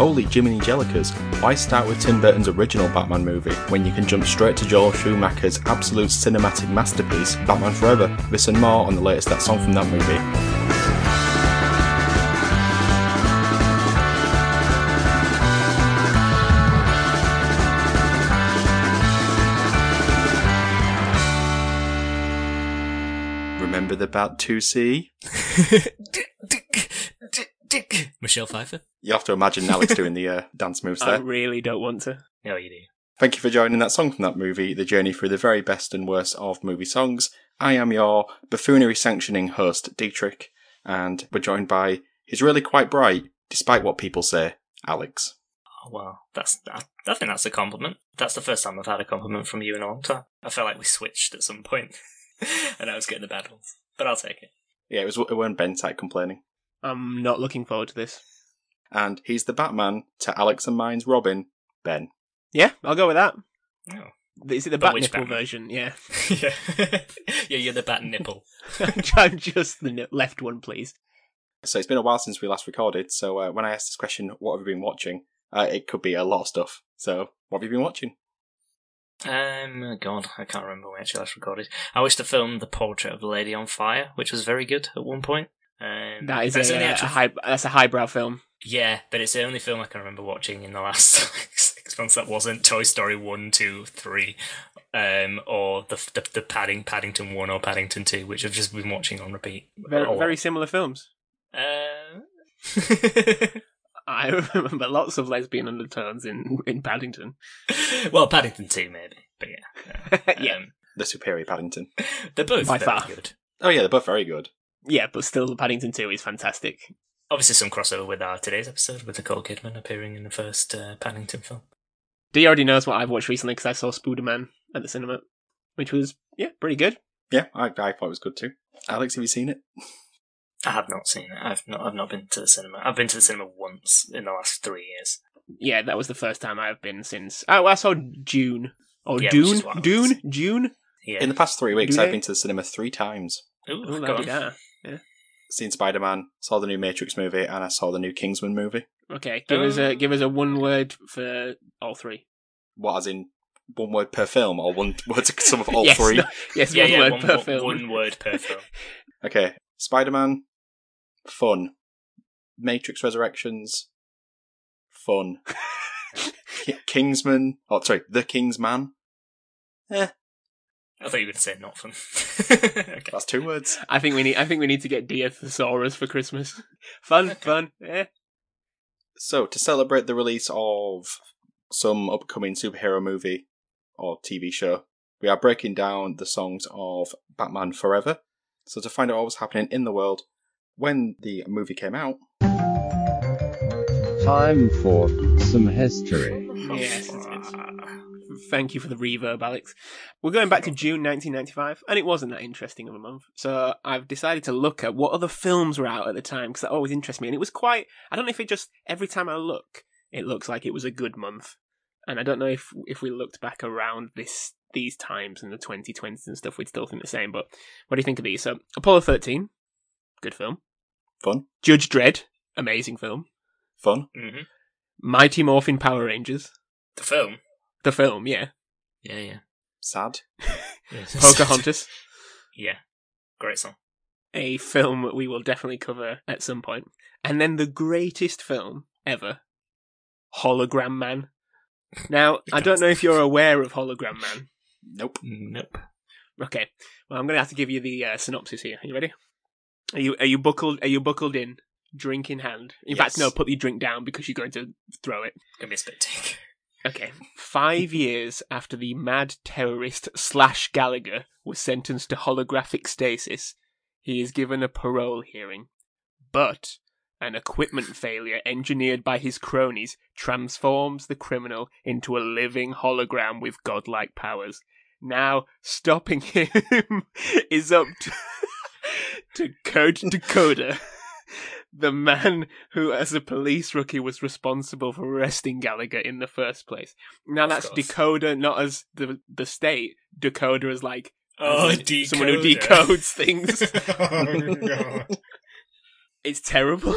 Holy Jiminy Jellicas, why start with Tim Burton's original Batman movie when you can jump straight to Joel Schumacher's absolute cinematic masterpiece, Batman Forever? This and more on the latest That Song from That movie. Remember the Batusi? Michelle Pfeiffer. You have to imagine Alex doing the uh, dance moves there. I really don't want to. Oh, you do. Thank you for joining that song from that movie, the journey through the very best and worst of movie songs. I am your buffoonery sanctioning host, Dietrich, and we're joined by he's really quite bright, despite what people say, Alex. Oh, well, that's. I, I think that's a compliment. That's the first time I've had a compliment from you in a long time. I felt like we switched at some point, and I was getting the bad ones. But I'll take it. Yeah, it was it weren't Ben type complaining. I'm not looking forward to this. And he's the Batman to Alex and mine's Robin, Ben. Yeah, I'll go with that. Oh. Is it the But bat nipple Batman? version? Yeah. yeah, yeah, you're the bat nipple. I'm just the left one, please. So it's been a while since we last recorded, so uh, when I asked this question, what have you been watching? Uh, it could be a lot of stuff. So, what have you been watching? Um, God, I can't remember when we actually last recorded. I watched a film, The Portrait of a Lady on Fire, which was very good at one point. Um, That is that's the only a, a high. That's a highbrow film. Yeah, but it's the only film I can remember watching in the last six months that wasn't Toy Story one, two, three, um, or the the, the Padding Paddington one or Paddington two, which I've just been watching on repeat. Very, Oh, very similar films. Uh, I remember lots of lesbian undertones in in Paddington. well, Paddington two maybe, but yeah, Yeah. Um, The Superior Paddington. they're both By very far. good. Oh yeah, they're both very good. Yeah, but still, Paddington Two is fantastic. Obviously, some crossover with our today's episode with Nicole Kidman appearing in the first uh, Paddington film. Dee already knows what I've watched recently because I saw Spooderman at the cinema, which was yeah pretty good. Yeah, I, I thought it was good too. Alex, have you seen it? I have not seen it. I've not. I've not been to the cinema. I've been to the cinema once in the last three years. Yeah, that was the first time I've been since. Oh, I saw June Oh, Yeah, which Dune, is what I was- Dune, June. Yeah. In the past three weeks, Do I've been to the cinema three times. Ooh, Oh, go on. yeah. Seen Spider Man, saw the new Matrix movie, and I saw the new Kingsman movie. Okay, give us a Um, give us a one word for all three. What, as in one word per film, or one word to sum of all yes, three? no- yes, yeah, one yeah, word one, per one- film. one word per film. Okay, Spider Man, fun. Matrix Resurrections, fun. Kingsman, oh sorry, The Kingsman. Eh, I thought you were going to say not fun. okay. that's two words. I think we need. I think we need to get Dia Thesaurus for Christmas. Fun, fun. Yeah. So, to celebrate the release of some upcoming superhero movie or TV show, we are breaking down the songs of Batman Forever. So, to find out what was happening in the world when the movie came out, Time for some history. Yes, it's- it's- Thank you for the reverb, Alex. We're going back to June 1995, and it wasn't that interesting of a month. So I've decided to look at what other films were out at the time because that always interests me. And it was quite. I don't know if it just every time I look, it looks like it was a good month. And I don't know if if we looked back around this these times in the 2020s and stuff, we'd still think the same. But what do you think of these? So Apollo 13, good film. fun, Judge Dredd, amazing film. fun, Mm-hmm. Mighty Morphin Power Rangers, The film. The film, yeah. Yeah, yeah. sad, Yes. Pocahontas. yeah. Great song. a film we will definitely cover at some point. And then the greatest film ever, Hologram Man. Now, I don't know if you're aware of Hologram Man. nope. Nope. Okay, well, I'm going to have to give you the uh, synopsis here. Are you ready? Are you are you buckled? Are you buckled in? Drink in hand. In fact, no. Put your drink down because you're going to throw it. Gonna be a spit take. Okay. Five years after the mad terrorist Slash Gallagher was sentenced to holographic stasis, he is given a parole hearing. But an equipment failure engineered by his cronies transforms the criminal into a living hologram with godlike powers. Now, stopping him is up to, to Kurt Decoda, the man who, as a police rookie, was responsible for arresting Gallagher in the first place. Now, that's. Decoda, not as the the state. Decoda is like Oh, in someone who decodes things. oh, God. it's terrible.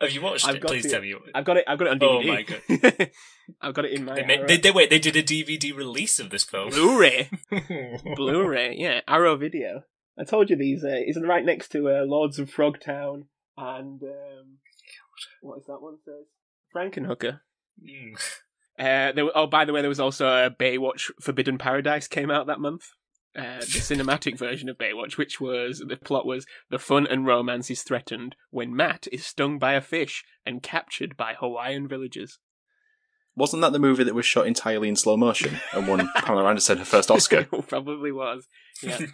Have you watched I've it? Please it. tell me. I've got it. I've got it on Oh DVD. my God. I've got it in my They, ma- Arrow- they, they wait. They did a DVD release of this film. Blu-ray. Blu-ray. Yeah, Arrow Video. I told you these. Uh, it's right next to uh, Lords of Frogtown and um, what is that one says? Frankenhooker. Mm. Uh, there, oh, by the way, there was also a Baywatch Forbidden Paradise came out that month. Uh, the cinematic version of Baywatch, which was the plot was the fun and romance is threatened when Matt is stung by a fish and captured by Hawaiian villagers. Wasn't that the movie that was shot entirely in slow motion and won Pamela Anderson her first Oscar? Probably was. Yeah.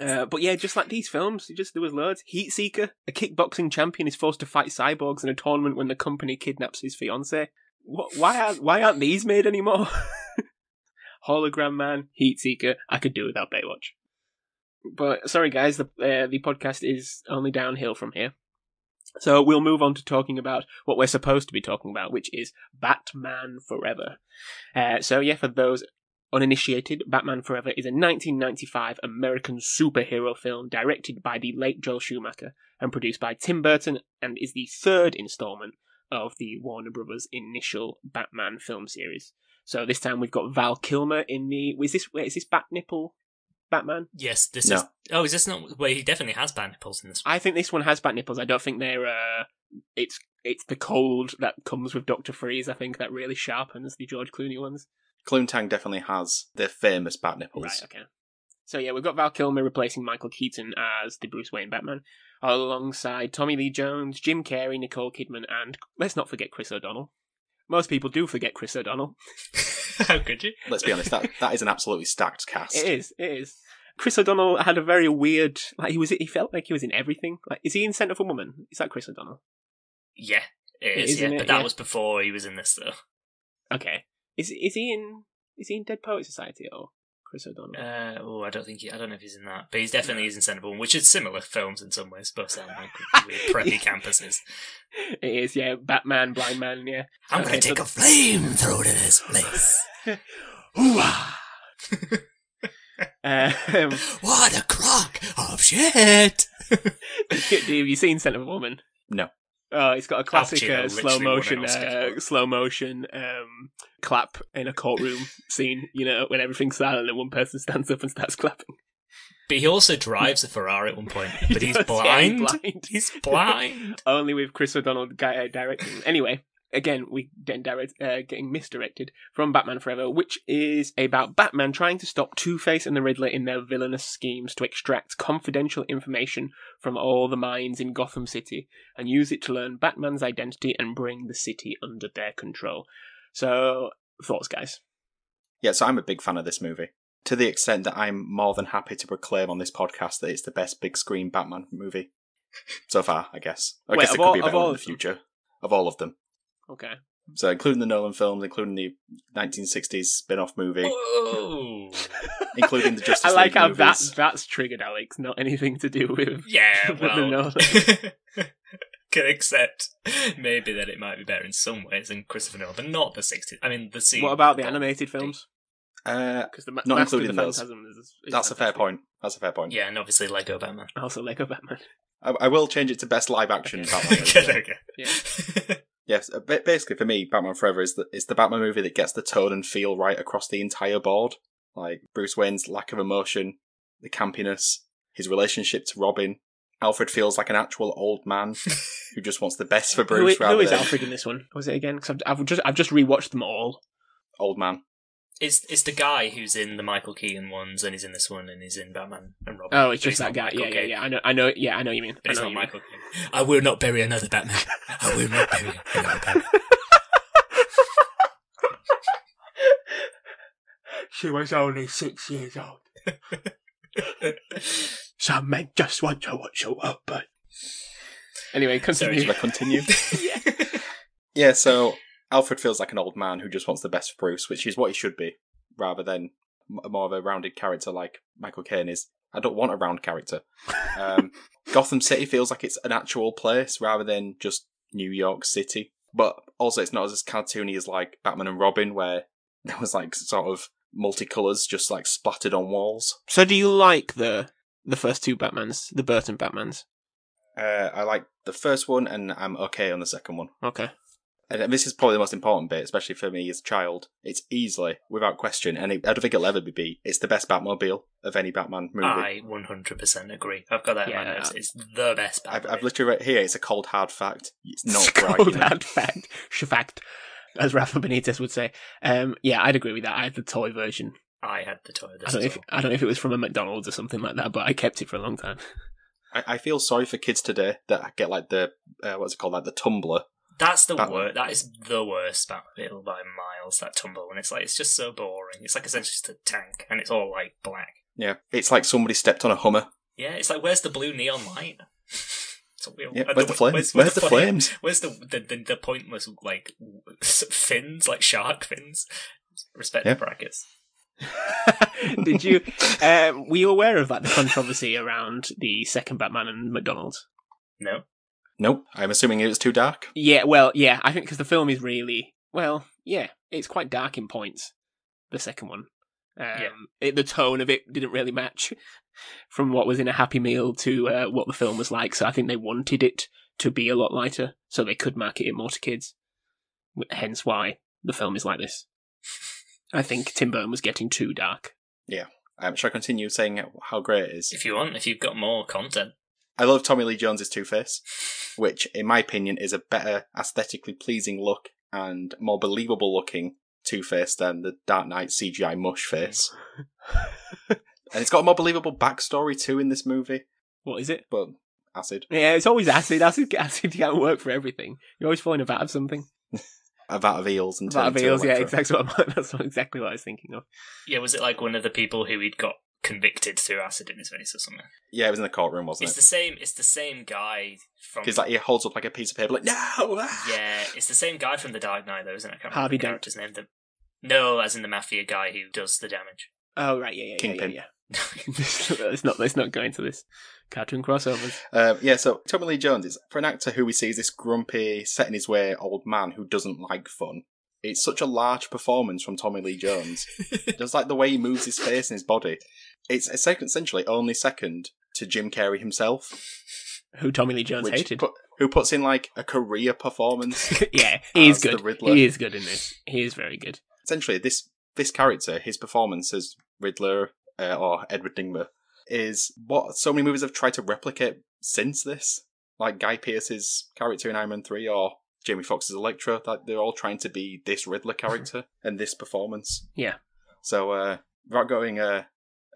Uh, but yeah, just like these films, just there was loads. Heat Seeker, a kickboxing champion is forced to fight cyborgs in a tournament when the company kidnaps his fiance. What? Why aren't Why aren't these made anymore? Hologram Man, Heat Seeker. I could do without Baywatch. But sorry, guys, the uh, the podcast is only downhill from here. So we'll move on to talking about what we're supposed to be talking about, which is Batman Forever. Uh, so yeah, for those uninitiated, Batman Forever is a 1995 American superhero film directed by the late Joel Schumacher and produced by Tim Burton, and is the third installment of the Warner Brothers' initial Batman film series. So this time we've got Val Kilmer in the. Is this wait, is this Bat Nipple Batman? Yes, this No. is. Oh, is this not? Well, he definitely has bad nipples in this. I think this one has bat nipples. I don't think they're. Uh, it's it's the cold that comes with Doctor Freeze. I think that really sharpens the George Clooney ones. Cluntang definitely has the famous bat nipples. Right. Okay. So yeah, we've got Val Kilmer replacing Michael Keaton as the Bruce Wayne Batman, alongside Tommy Lee Jones, Jim Carrey, Nicole Kidman, and let's not forget Chris O'Donnell. Most people do forget Chris O'Donnell. How could you? Let's be honest, that, that is an absolutely stacked cast. It is. It is. Chris O'Donnell had a very weird. Like he was. He felt like he was in everything. Like, is he in Scent of a Woman? Is that Chris O'Donnell? Yeah, it It is. is, yeah, isn't but that Yeah. was before he was in this, though. Okay. Is is he in? Is he in Dead Poet Society or Chris O'Donnell? Uh, oh, I don't think he, I don't know if he's in that, but he's definitely is in Sensible, which is similar films in some ways, both sound like weird preppy campuses. it is. Yeah, Batman, Blind Man. Yeah. I'm Okay, gonna take so- a flamethrower to this place. Hoo-ah! um, what a crock of shit! have you seen Scent of a Woman? No. Oh, it's got a classic uh, slow literally won an motion, uh, slow motion um, clap in a courtroom scene. You know, when everything's silent and one person stands up and starts clapping. But he also drives a Ferrari at one point, He but he's does, yeah, he's blind. blind. He's blind. Only with Chris O'Donnell uh, directing. Anyway, again, we get direct, uh, getting misdirected from Batman Forever, which is about Batman trying to stop Two Face and the Riddler in their villainous schemes to extract confidential information from all the minds in Gotham City and use it to learn Batman's identity and bring the city under their control. So, thoughts, guys? Yeah, so I'm a big fan of this movie. To the extent that I'm more than happy to proclaim on this podcast that it's the best big screen Batman movie so far, I guess. I Wait, guess it could all- be better in the future. Of all of them. Okay. So including the Nolan films, including the 1960s spin-off movie, Whoa. including the Justice I like League how that that's triggered Alex, not anything to do with. Yeah, With the well, Nolan. can accept maybe that it might be better in some ways than Christopher Nolan, but not the 60s. I mean, the scene. What about the animated films? Uh, Because the ma- Not Master including the those. Is, is that's a fair point. That's a fair point. Yeah, and obviously Lego Batman. Also, Lego Batman. I, I will change it to best live action Batman. movie. okay, okay. Yeah. Yes, uh, basically for me, Batman Forever is the is the Batman movie that gets the tone and feel right across the entire board. Like Bruce Wayne's lack of emotion, the campiness, his relationship to Robin. Alfred feels like an actual old man who just wants the best for Bruce rather who is Alfred in this one? Was it again? Because I've, I've just I've just rewatched them all. old man. It's it's the guy who's in the Michael Keaton ones, and he's in this one, and he's in Batman and Robin. Oh, it's but just that guy. Michael Yeah, yeah, yeah. I know, I know. Yeah, I know what you mean. But I it's not what mean. Michael Caine. I will not bury another Batman. I will not bury another Batman. She was only six years old. Some men just want to watch a world burn. Anyway, continue. Should I continue? yeah. yeah, so Alfred feels like an old man who just wants the best for Bruce, which is what he should be, rather than more of a rounded character like Michael Caine is. I don't want a round character. Um, Gotham City feels like it's an actual place rather than just New York City. But also, it's not as cartoony as like Batman and Robin, where there was like sort of multicolours just like splattered on walls. So, do you like the the first two Batmans, the Burton Batmans? Uh, I like the first one, and I'm okay on the second one. Okay. And this is probably the most important bit, especially for me as a child. It's easily, without question, and it, I don't think it'll ever be beat. It's the best Batmobile of any Batman movie. I 100% agree. I've got that in my Yeah. notes. It's the best I've, I've literally read here. It's a cold hard fact. It's not Cold bragging. hard fact. Fact. As Rafa Benitez would say. Um, yeah, I'd agree with that. I had the toy version. I had the toy I don't, know if, well. I don't know if it was from a McDonald's or something like that, but I kept it for a long time. I, I feel sorry for kids today that get like the uh, what's it called, like the tumbler. That's the Batman. worst. That is the worst Batmobile by miles. That tumble, and it's like it's just so boring. It's like essentially just a tank, and it's all like black. Yeah, it's like somebody stepped on a Hummer. Yeah, it's like where's the blue neon light? It's. Yeah, where's the flames? Where's the flame- flames? Where's the the, the the pointless like fins, like shark fins? Respect Yeah. the brackets. Did you? Uh, were you aware of that the controversy around the second Batman and McDonald's? No, Nope. I'm assuming it was too dark. Yeah, well, yeah, I think because the film is really well, yeah, it's quite dark in points. The second one, um, Yeah. it, the tone of it didn't really match from what was in a Happy Meal to uh, what the film was like. So I think they wanted it to be a lot lighter, so they could market it more to kids. Hence why the film is like this. I think Tim Burton was getting too dark. Yeah. Um, shall I continue saying how great it is? if you want, if you've got more content, I love Tommy Lee Jones's Two Face, which, in my opinion, is a better aesthetically pleasing look and more believable looking Two Face than the Dark Knight CGI mush face. and it's got a more believable backstory too in this movie, What is it? but acid. Yeah, it's always acid. Acid, acid can't work for everything. You're always falling a vat of something. A vat of eels and Vat of eels, yeah, exactly what I'm, that's exactly what I was thinking of. yeah, was it like one of the people who he'd got convicted through acid in his face or something? Yeah, it was in the courtroom, wasn't It's it? the same. It's the same guy from. Because like he holds up like a piece of paper, like no. ah!" Yeah, it's the same guy from The Dark Knight, though, isn't it? I can't Harvey remember Dent. the character's name. The... No, as in the mafia guy who does the damage. Oh right, yeah, yeah, yeah, Kingpin. yeah. yeah. let's not let's not go into this cartoon crossovers. Um, yeah, so Tommy Lee Jones is for an actor who we see as this grumpy, set in his way old man who doesn't like fun. It's such a large performance from Tommy Lee Jones. Just like the way he moves his face and his body. It's essentially only second to Jim Carrey himself, Who Tommy Lee Jones hated. put, who puts in like a career performance. yeah, he is good. He is good in this. He is very good. essentially, this this character, his performance as Riddler uh, or Edward Nygma, is what so many movies have tried to replicate since this. Like Guy Pearce's character in Iron Man Three, or Jamie Foxx's Electro. Like they're all trying to be this Riddler character and this performance. Yeah. So, uh, without going uh,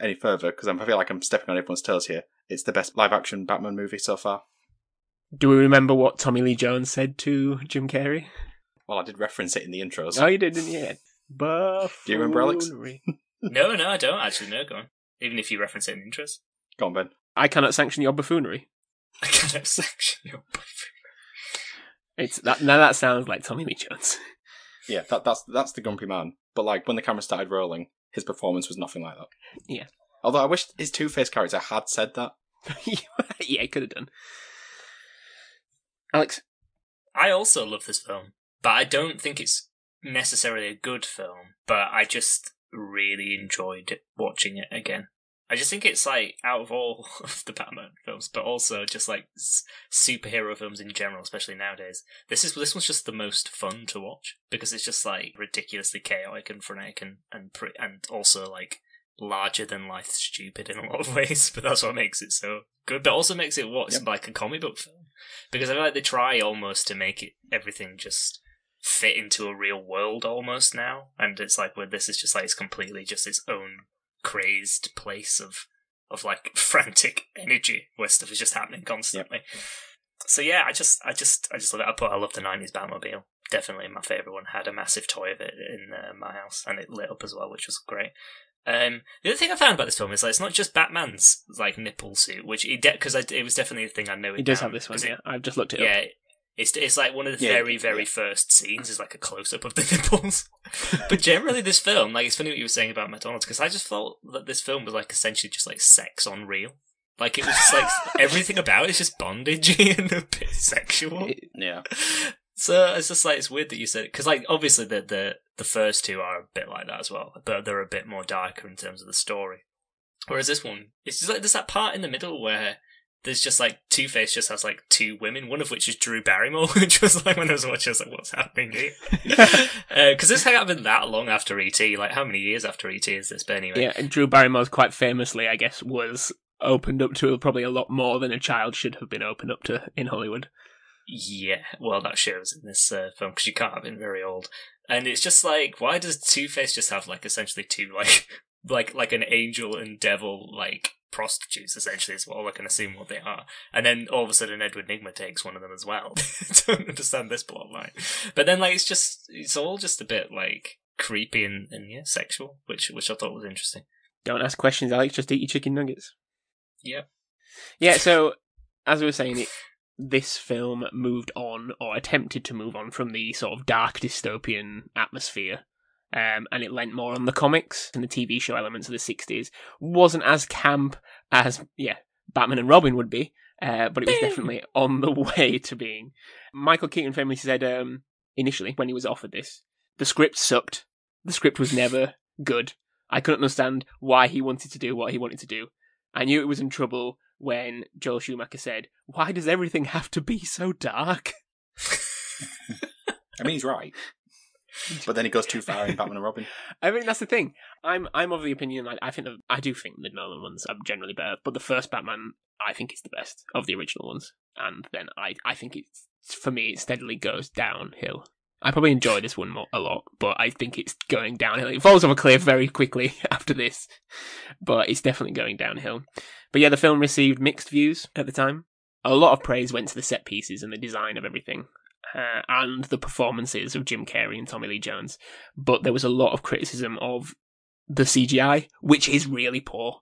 any further, because I feel like I'm stepping on everyone's toes here, it's the best live action Batman movie so far. Do we remember what Tommy Lee Jones said to Jim Carrey? Well, I did reference it in the intros. Oh, you did, didn't you? Yeah. Do you remember, Alex? Buffoonery. no, no, I don't actually. No, go on. Even if you reference it in interest, Go on, Ben. I cannot sanction your buffoonery. I cannot sanction your It's that now that sounds like Tommy Lee Jones. Yeah, that, that's that's the grumpy man. But like when the camera started rolling, his performance was nothing like that. Yeah. Although I wish his Two Face character had said that. yeah, he could have done. Alex, I also love this film, but I don't think it's necessarily a good film. But I just really enjoyed watching it again. I just think it's like out of all of the Batman films, but also just like s- superhero films in general, especially nowadays. This is this one's just the most fun to watch because it's just like ridiculously chaotic and frenetic and and pre- and also like larger than life stupid in a lot of ways. But that's what makes it so good. But also makes it what Yep. like a comic book film because I feel like they try almost to make it everything just fit into a real world almost now, and it's like where this is just like it's completely just its own crazed place of of like frantic energy where stuff is just happening constantly. So yeah, I just I just I just love it. I put I love the nineties Batmobile. Definitely my favorite one. Had a massive toy of it in uh, my house, and it lit up as well, which was great. Um, the other thing I found about this film is like it's not just Batman's like nipple suit, which he because it was definitely a thing I know. he does have this one. Yeah, I've just looked it up. It's it's like one of the Yeah, very very yeah. first scenes is like a close up of the nipples. but generally, this film, like, it's funny what you were saying about McDonald's because I just felt that this film was like essentially just like sex on real. Like it was just like everything about it is just bondagey and a bit sexual. Yeah. So it's just like it's weird that you said it because like obviously the the the first two are a bit like that as well, but they're a bit more darker in terms of the story. Whereas this one, it's just like there's that part in the middle where there's just like Two Face just has like two women, one of which is Drew Barrymore, which was like when I was watching, I was like, what's happening here? Because this hadn't been that long after ET. Like, how many years after ET has this been anyway? Yeah, and Drew Barrymore's quite famously, I guess, was opened up to probably a lot more than a child should have been opened up to in Hollywood. Yeah, well, that shows in this uh, film because you can't have been very old, and it's just like, why does Two Face just have like essentially two like like like an angel and devil like prostitutes essentially is all I can assume what they are, and then all of a sudden Edward Nygma takes one of them as well. Don't understand this plot line, but then like it's just it's all just a bit like creepy and, and yeah sexual, which which I thought was interesting. Don't ask questions, Alex. Just eat your chicken nuggets. Yeah, Yeah, so as we were saying, it, this film moved on or attempted to move on from the sort of dark dystopian atmosphere. Um, and it lent more on the comics and the TV show elements of the 60s. Wasn't as camp as, yeah, Batman and Robin would be, uh, but it was definitely on the way to being. Michael Keaton famously said um, initially, when he was offered this, the script sucked. The script was never good. I couldn't understand why he wanted to do what he wanted to do. I knew it was in trouble when Joel Schumacher said, Why does everything have to be so dark? I mean, he's right. But then it goes too far in Batman and Robin. I think that's the thing. I'm I'm of the opinion. I, I think that, I do think the Nolan ones are generally better, but the first Batman I think is the best of the original ones, and then I I think it's for me it steadily goes downhill. I probably enjoy this one more, a lot, but I think it's going downhill. It falls off a cliff very quickly after this, but it's definitely going downhill. But yeah, the film received mixed views at the time. A lot of praise went to the set pieces and the design of everything, uh, and the performances of Jim Carrey and Tommy Lee Jones. But there was a lot of criticism of the CGI, which is really poor.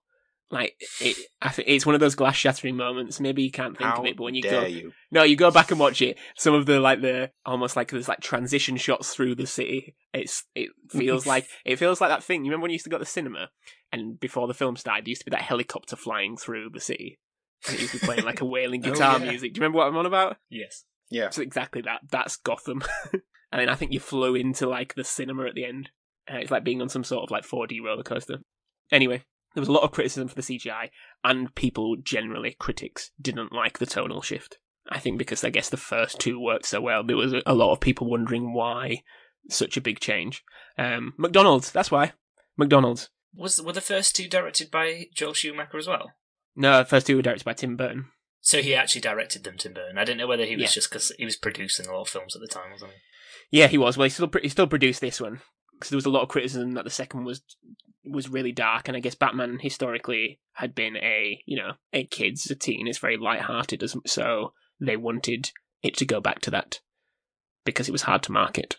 Like it, I think it's one of those glass shattering moments. Maybe you can't think How of it, but when you dare go, you? no, you go back and watch it. Some of the like the almost like there's like transition shots through the city. It's it feels like it feels like that thing. You remember when you used to go to the cinema and before the film started, there used to be that helicopter flying through the city. And it used to be playing like a wailing Oh, guitar yeah. music. Do you remember what I'm on about? yes. Yeah. It's exactly that. That's Gotham. and then I think you flew into like the cinema at the end. Uh, it's like being on some sort of like 4D roller coaster. Anyway, there was a lot of criticism for the CGI, and people generally, critics, didn't like the tonal shift. I think because I guess the first two worked so well, there was a, a lot of people wondering why such a big change. Um, McDonald's, that's why. McDonald's. Was were the first two directed by Joel Schumacher as well? No, the first two were directed by Tim Burton. So he actually directed them, Tim Burton. I don't know whether he was Yeah. just because he was producing a lot of films at the time, wasn't he? Yeah, he was. Well, he still he still produced this one because there was a lot of criticism that the second was was really dark, and I guess Batman historically had been a you know a kids a teen. It's very light-hearted, so they wanted it to go back to that because it was hard to market.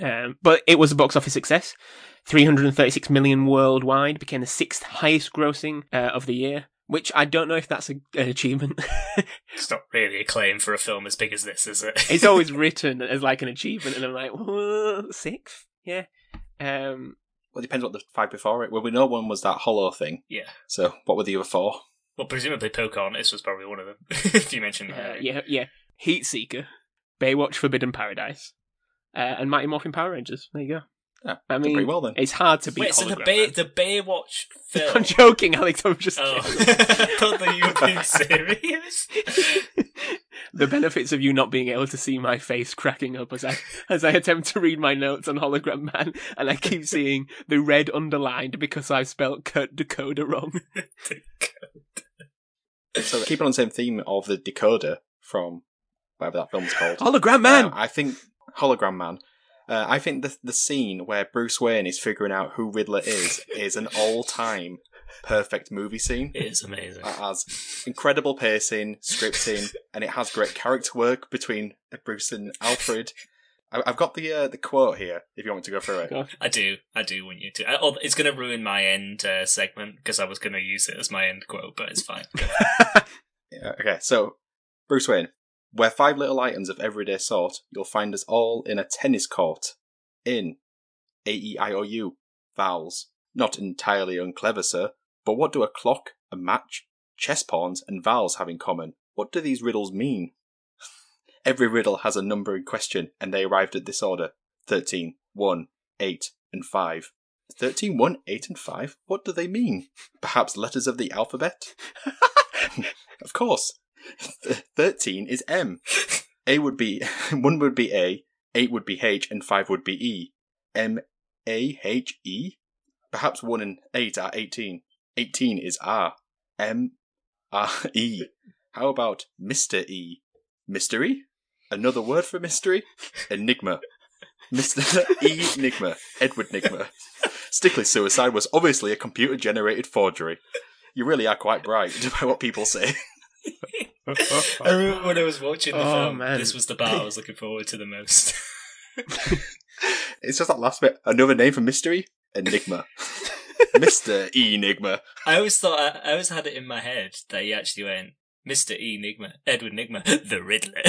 Um, but it was a box office success. 336 million worldwide became the sixth highest grossing uh, of the year, which I don't know if that's a, an achievement. It's not really a claim for a film as big as this, is it? it's always written as like an achievement, and I'm like, "Whoa, sixth, yeah. Um, Well, it depends what the five before it. Well, we know one was that hollow thing. yeah. So what were the other four? Well, presumably Pocahontas was probably one of them. if you mentioned uh, yeah, yeah. Heat Seeker, Baywatch, Forbidden Paradise, uh, and Mighty Morphin Power Rangers. There you go. Yeah, I mean, pretty well then. it's hard to beat. Wait, so the Bay, the Baywatch film. I'm joking, Alex. I'm just. Oh, kidding. I thought that you were being serious. the benefits of you not being able to see my face cracking up as I as I attempt to read my notes on Hologram Man, and I keep seeing the red underlined because I've spelt Kurt Decoda wrong. So keeping on the same theme of the decoder from whatever that film's called. Hologram Man. Uh, I think Hologram Man. Uh, I think the the scene where Bruce Wayne is figuring out who Riddler is is an all time perfect movie scene. It is amazing. It has incredible pacing, scripting, and it has great character work between Bruce and Alfred. I- I've got the uh, the quote here. If you want me to go through it, Go. I do. I do want you to. I, oh, it's going to ruin my end uh, segment because I was going to use it as my end quote, but it's fine. Yeah, okay, so Bruce Wayne, where five little items of everyday sort, you'll find us all in a tennis court. In A E I O U vowels. Not entirely unclever, sir, but what do a clock, a match, chess pawns, and vowels have in common? What do these riddles mean? Every riddle has a number in question, and they arrived at this order 13, 1, 8, and 5. 13, 1, 8, and 5? What do they mean? Perhaps letters of the alphabet? Of course. Th- 13 is M. A would be, 1 would be A, 8 would be H, and 5 would be E. M, A, H, E? Perhaps 1 and 8 are 18. 18 is R. M, R, E. How about Mr. E? Mystery? Another word for mystery? Enigma. Mr. E. Enigma. Edward Enigma. Stickley's suicide was obviously a computer generated forgery. You really are quite bright despite what people say. I remember when I was watching the Oh, film, man. this was the part I was looking forward to the most. It's just that last bit. Another name for mystery? Enigma. Mr. Enigma. I always thought, I, I always had it in my head that he actually went, Mr. Enigma, Edward Enigma, the Riddler.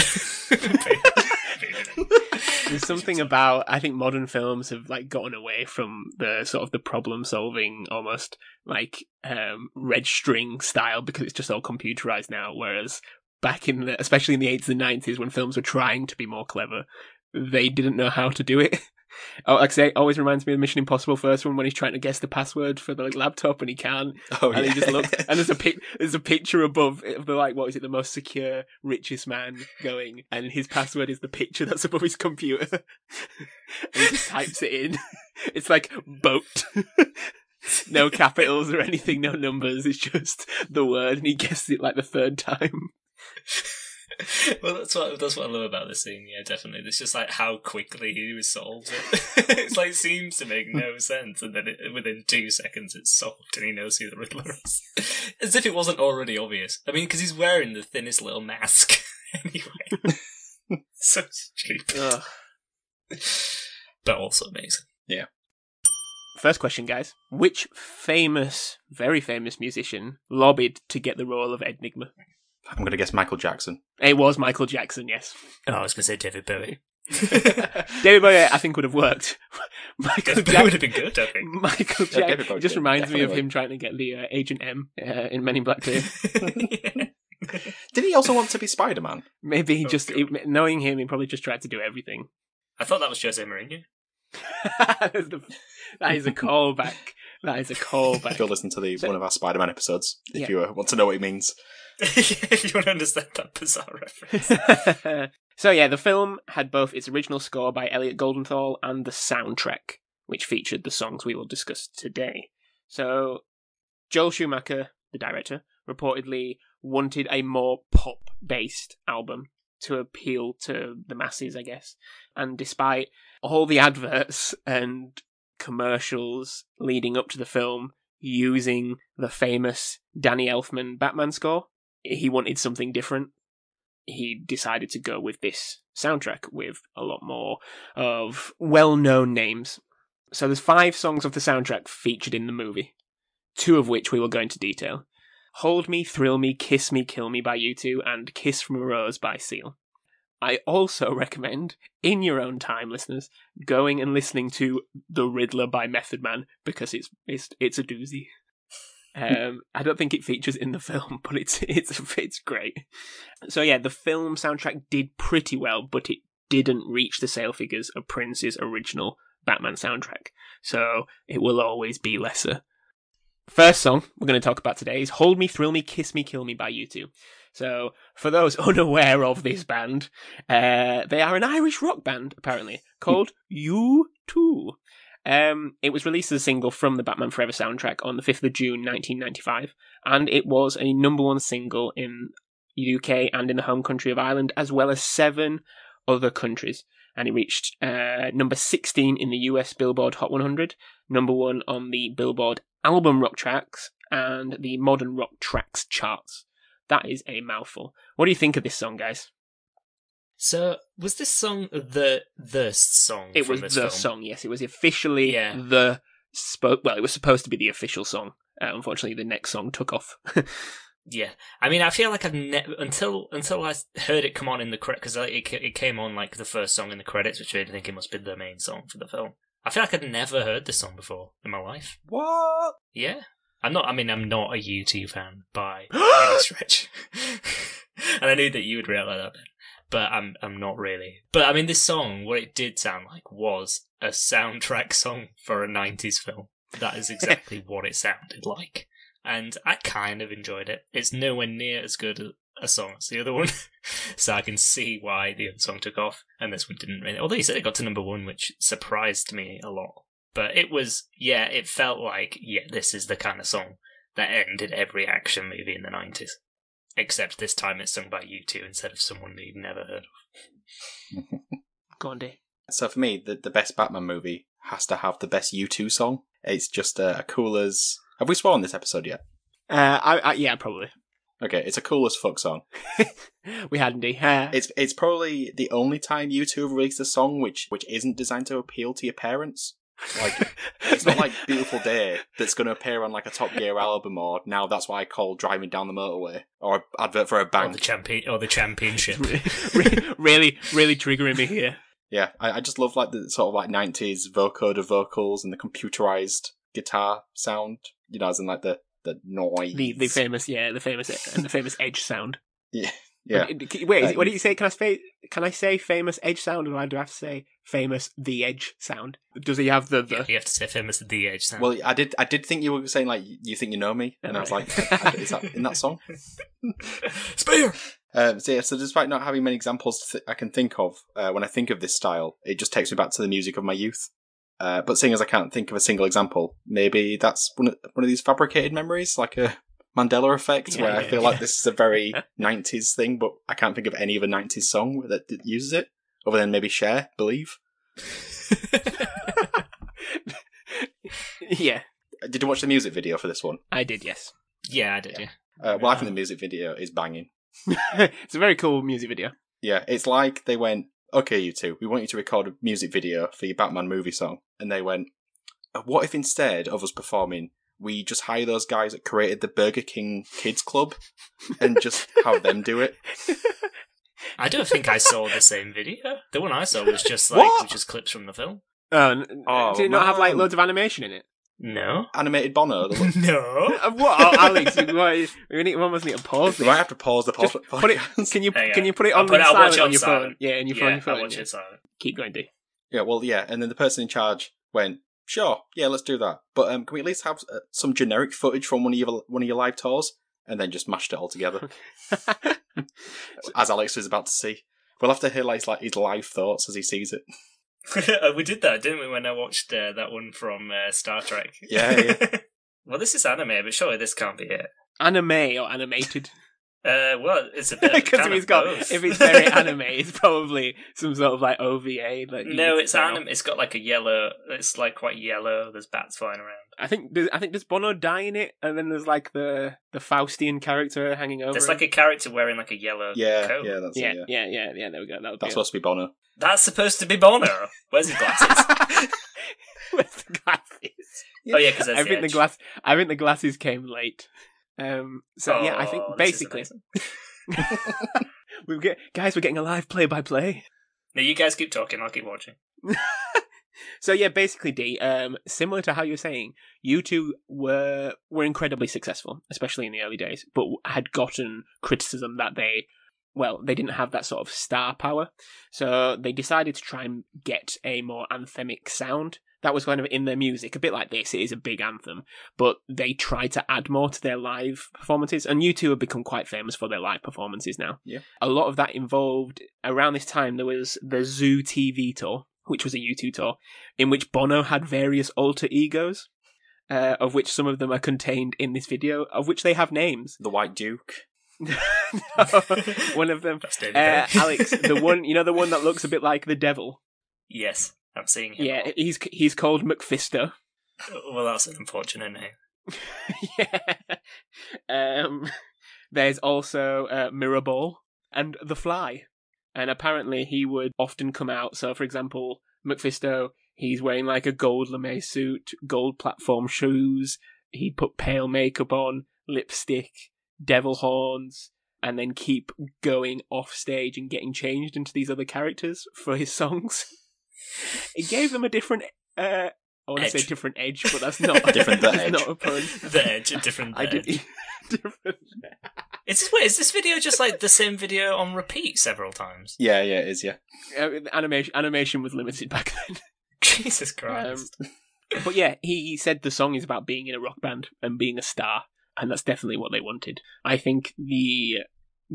There's something about I think modern films have like gotten away from the sort of the problem solving almost like um red string style because it's just all computerized now. Whereas back in the especially in the 80s and 90s when films were trying to be more clever they didn't know how to do it oh, like I say it always reminds me of Mission Impossible first one when he's trying to guess the password for the like, laptop and he can't. Oh, and yeah. he just looks and there's a pic there's a picture above of the like what is it the most secure richest man going and his password is the picture that's above his computer. And he just types it in. It's like boat. No capitals or anything no numbers. It's just the word and he guesses it like the third time well, that's what that's what I love about this scene. Yeah, definitely. It's just like how quickly he solves it. it's like seems to make no sense, and then it, within two seconds it's solved, and he knows who the Riddler is, as if it wasn't already obvious. I mean, because he's wearing the thinnest little mask anyway. so stupid, Ugh. but also amazing. Yeah. first question guys which famous very famous musician lobbied to get the role of enigma I'm going to guess Michael Jackson. it was michael jackson yes Oh, I was going to say David Bowie. David Bowie, I think, would have worked. Michael, David Bowie Jack- would have been good, I think. Michael Yeah, Jack- David Bowie just did, reminds me of definitely. him trying to get the uh, Agent M uh, in Men in Black 2. Did he also want to be Spider Man? Maybe he Oh, just, he- knowing him, he probably just tried to do everything. I thought that was Jose Mourinho. that is the- that is a callback. That is a callback. Go listen to the So- one of our Spider Man episodes if Yeah. you uh, want to know what he means. if you want to understand that bizarre reference. so yeah, the film had both its original score by Elliot Goldenthal and the soundtrack, which featured the songs we will discuss today. So Joel Schumacher, the director, reportedly wanted a more pop-based album to appeal to the masses, I guess. And despite all the adverts and commercials leading up to the film using the famous Danny Elfman Batman score, he wanted something different he decided to go with this soundtrack with a lot more of well-known names. So there's five songs of the soundtrack featured in the movie, two of which we will go into detail. Hold Me, Thrill Me, Kiss Me, Kill Me by U2 and Kiss from a Rose by Seal. I also recommend, in your own time, listeners, going and listening to The Riddler by Method Man because it's it's it's a doozy. Um, I don't think it features in the film, but it's it's it's great. So yeah, the film soundtrack did pretty well, but it didn't reach the sale figures of Prince's original Batman soundtrack. So it will always be lesser. First song we're going to talk about today is Hold Me, Thrill Me, Kiss Me, Kill Me by U2. So, for those unaware of this band, uh, they are an Irish rock band, apparently, called U2. Um, it was released as a single from the Batman Forever soundtrack on the 5th of June 1995, and it was a number one single in UK and in the home country of Ireland, as well as seven other countries. And it reached uh, number 16 in the US Billboard Hot 100, number one on the Billboard Album Rock Tracks, and the Modern Rock Tracks charts. That is a mouthful. What do you think of this song, guys? So, was this song the the song? It was the film? song, yes. It was officially Yeah. the spoke. well, it was supposed to be the official song. Uh, unfortunately, the next song took off. Yeah, I mean, I feel like I've never until until I heard it come on in the credits because it it came on like the first song in the credits, which made me think it must be the main song for the film. I feel like I'd never heard this song before in my life. What? Yeah, I'm not. I mean, I'm not a U2 fan by any stretch, and I knew that you would react like that, but I'm I'm not really. But I mean, this song, what it did sound like was a soundtrack song for a '90s film. That is exactly what it sounded like. and I kind of enjoyed it. It's nowhere near as good a, song as the other one, so I can see why the other song took off, and this one didn't really. Although you said it got to number one, which surprised me a lot. But it was, yeah, it felt like, yeah, this is the kind of song that ended every action movie in the 90s. Except this time it's sung by U2 instead of someone you've never heard of. Go on, Dave. So for me, the, the best Batman movie has to have the best U2 song. It's just uh, a cool as. Have we sworn this episode yet? Uh, I, I, yeah, probably. Okay, it's a cool as fuck song. we had indeed. Uh, It's it's probably the only time U2 have released a song which which isn't designed to appeal to your parents. Like it's not like Beautiful Day that's going to appear on like a Top Gear album or now that's why I call driving down the motorway or a advert for a Or the champion, or the championship. really, really triggering me here. Yeah, I, I just love like the sort of like nineties vocoder vocals and the computerized guitar sound. You know, as in like the the noise. The the famous, yeah, the famous and the famous Edge sound. yeah. yeah. Wait, is it- what did um, you say? Can I say? Can I say famous Edge sound, or do I have to say famous the Edge sound? Does he have the the? you have to say famous the edge sound. Well, I did. I did think you were saying like you think you know me, and I was like, is that in that song? Spear! Um, so yeah, so despite not having many examples th- I can think of uh, when I think of this style, it just takes me back to the music of my youth. Uh, but seeing as I can't think of a single example, maybe that's one of, one of these fabricated memories, like a Mandela effect, Yeah, where I feel yeah. like this is a very '90s thing, but I can't think of any of a '90s song that, that uses it, other than maybe Cher, Believe. yeah, Did you watch the music video for this one? I did. Yes, yeah, I did, yeah. Uh, well, I think the music video is banging. it's a very cool music video. Yeah, it's like they went, okay, you two, we want you to record a music video for your Batman movie song. And they went, "Uh, what if instead of us performing, we just hire those guys that created the Burger King Kids Club and just have them do it? I don't think I saw the same video. The one I saw was just like What? was just clips from the film. Oh, n- Oh, did it not have like man. loads of animation in it? No. Animated Bono. The look- no. Uh, what, oh, Alex? what, we, need, we almost need to pause we this. might have to pause the Just pod- put it. Can you Hang can you put it I'll on put it- I'll silent watch it on on your phone? silent. Yeah, and your phone. Yeah, Your phone. I watch yeah. it silent. Keep going, D. Yeah, well, yeah, and then the person in charge went, "Sure, yeah, let's do that, but um, can we at least have uh, some generic footage from one of your one of your live tours?" And then just mashed it all together, as Alex is about to see. We'll have to hear like his, like his live thoughts as he sees it. Uh, we did that, didn't we, when I watched uh, that one from uh, Star Trek? Yeah, yeah. well, this is anime, but surely this can't be it. Anime or animated? Uh, well, it's a bit Because kind if it's of got both. if it's very anime, it's probably some sort of like OVA. Like no, it's anime. It's got like a yellow. It's like quite yellow. There's bats flying around. I think I think there's Bono die in it, and then there's like the the Faustian character hanging over. There's him. like a character wearing like a yellow Yeah, coat. yeah, that's yeah, it. Yeah. yeah, yeah, yeah. There we go. That That's be supposed to be Bono. That's supposed to be Bono. Where's his glasses? With the glasses. oh yeah, because I think the glass. I think the glasses came late. Um. So yeah, I think Oh, basically we get guys. We're getting a live play by play. No, you guys keep talking. I'll keep watching. So yeah, basically, D. Um, similar to how you're saying, U2 were were incredibly successful, especially in the early days, but had gotten criticism that they, well, they didn't have that sort of star power. So they decided to try and get a more anthemic sound. That was kind of in their music, a bit like this. It is a big anthem, but they tried to add more to their live performances. And U2 have become quite famous for their live performances now. Yeah. A lot of that involved around this time. There was the Zoo TV tour, which was a U2 tour, in which Bono had various alter egos, uh, of which some of them are contained in this video, of which they have names. The White Duke. one of them, uh, Alex, the one you know, the one that looks a bit like the devil. yes, I'm seeing him. Yeah, he's he's called MacPhisto. Well, that's an unfortunate name. yeah. Um, there's also uh, Mirrorball and The Fly. And apparently he would often come out. So, for example, MacPhisto, he's wearing like a gold lame suit, gold platform shoes. He'd put pale makeup on, lipstick, devil horns, and then keep going off stage and getting changed into these other characters for his songs. It gave them a different, uh, I want to say different edge, but that's not Different the edge. not a pun. The edge, a different. I edge. did different. Is this wait? Is this video just like the same video on repeat several times? Yeah, yeah, it is. Yeah, Uh, animation animation was limited back then. Jesus Christ! But yeah, he, he said the song is about being in a rock band and being a star. and that's definitely what they wanted. I think the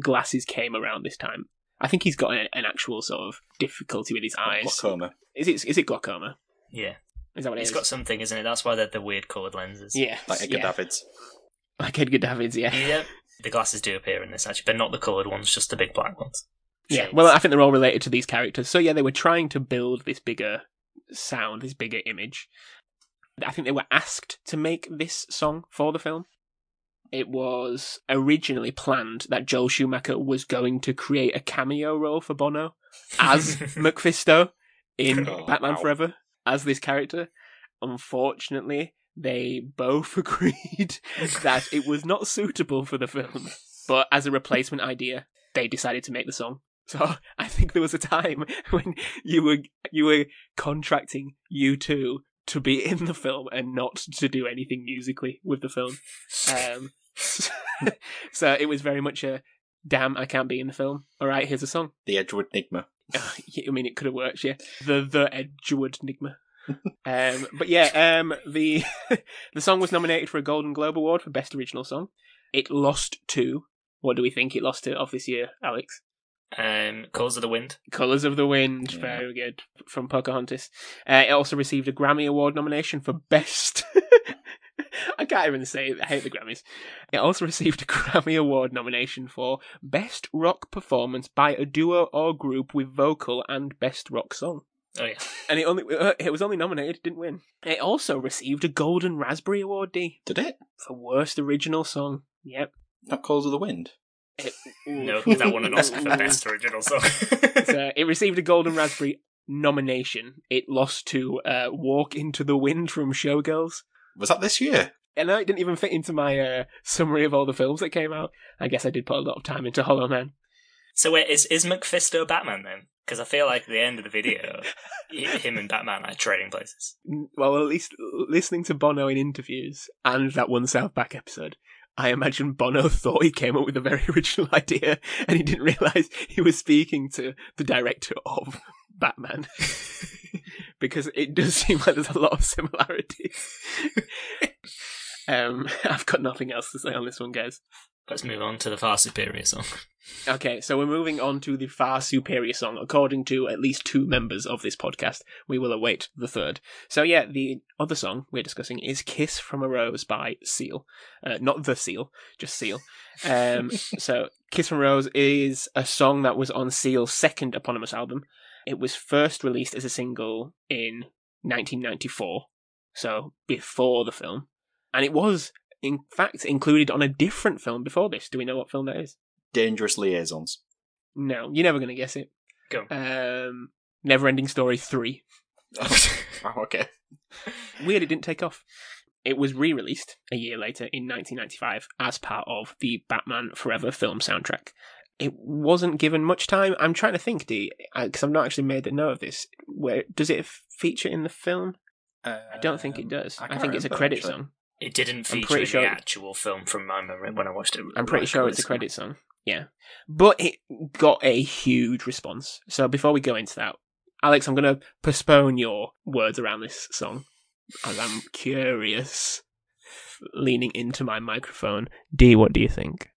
glasses came around this time. I think he's got an, an actual sort of difficulty with his eyes. Glaucoma. Is it is it glaucoma? Yeah, Is that what it it's is? got something, isn't it? That's why they're the weird coloured lenses. yeah, Like Edgar yeah. Davids. like Edgar Davids. Yeah, Yeah, the glasses do appear in this actually, but not the coloured ones, just the big black ones. yeah. Shades. Well, I think they're all related to these characters. So yeah, they were trying to build this bigger sound, this bigger image. I think they were asked to make this song for the film. It was originally planned that Joel Schumacher was going to create a cameo role for Bono as MacPhisto in Oh, Batman wow. Forever as this character. Unfortunately, they both agreed that it was not suitable for the film, but as a replacement idea, they decided to make the song. So I think there was a time when you were you were contracting U2 to be in the film and not to do anything musically with the film. Um, so it was very much a damn I can't be in the film. All right, here's a song. The Edgewood Enigma. I mean, it could have worked, yeah. The the Edgewood Nigma. um, but yeah, um, the the song was nominated for a Golden Globe Award for Best Original Song. It lost to what do we think it lost to of this year, Alex? Um, Colours of the Wind. Colors of the Wind, Yeah. very good from Pocahontas. Uh, it also received a Grammy Award nomination for Best. I can't even say it. I hate the Grammys. It also received a Grammy Award nomination for Best Rock Performance by a Duo or Group with Vocal and Best Rock Song. Oh yeah, And it only uh, it was only nominated, didn't win. It also received a Golden Raspberry Award D Did it? for Worst Original Song. Yep. Not Calls of the Wind. It, no, that won an Oscar for Best Original Song. So it received a Golden Raspberry nomination. It lost to uh, Walk into the Wind from Showgirls. Was that this year? And it didn't even fit into my uh, summary of all the films that came out. I guess I did put a lot of time into Hollow Man. so wait, is is MacPhisto Batman then? Because I feel like at the end of the video, him and Batman are trading places. Well, at least listening to Bono in interviews and that one South Park episode, I imagine Bono thought he came up with a very original idea and he didn't realise he was speaking to the director of Batman. because it does seem like there's a lot of similarities. um, I've got nothing else to say on this one, guys. Let's move on to the far superior song. Okay, so we're moving on to the far superior song, according to at least two members of this podcast. We will await the third. So, yeah, the other song we're discussing is Kiss from a Rose by Seal. Uh, not the Seal, just Seal. Um, so, Kiss from a Rose is a song that was on Seal's second eponymous album. It was first released as a single in 1994, so before the film. And it was, in fact, included on a different film before this. Do we know what film that is? Dangerous Liaisons. No, you're never going to guess it. Go. Um, Neverending Story 3. oh, okay. Weird it didn't take off. It was re released a year later in 1995 as part of the Batman Forever film soundtrack. It wasn't given much time. I'm trying to think, D, because I've not actually made a note of this. Where Does it feature in the film? I don't think it does. I, can't think it's a credit actually. song. It didn't I'm feature in sure- the actual film from my memory when I watched it. I'm pretty sure it's a recently. credit song. Yeah. But it got a huge response. So before we go into that, Alex, I'm going to postpone your words around this song as I'm curious. Leaning into my microphone. D, what do you think?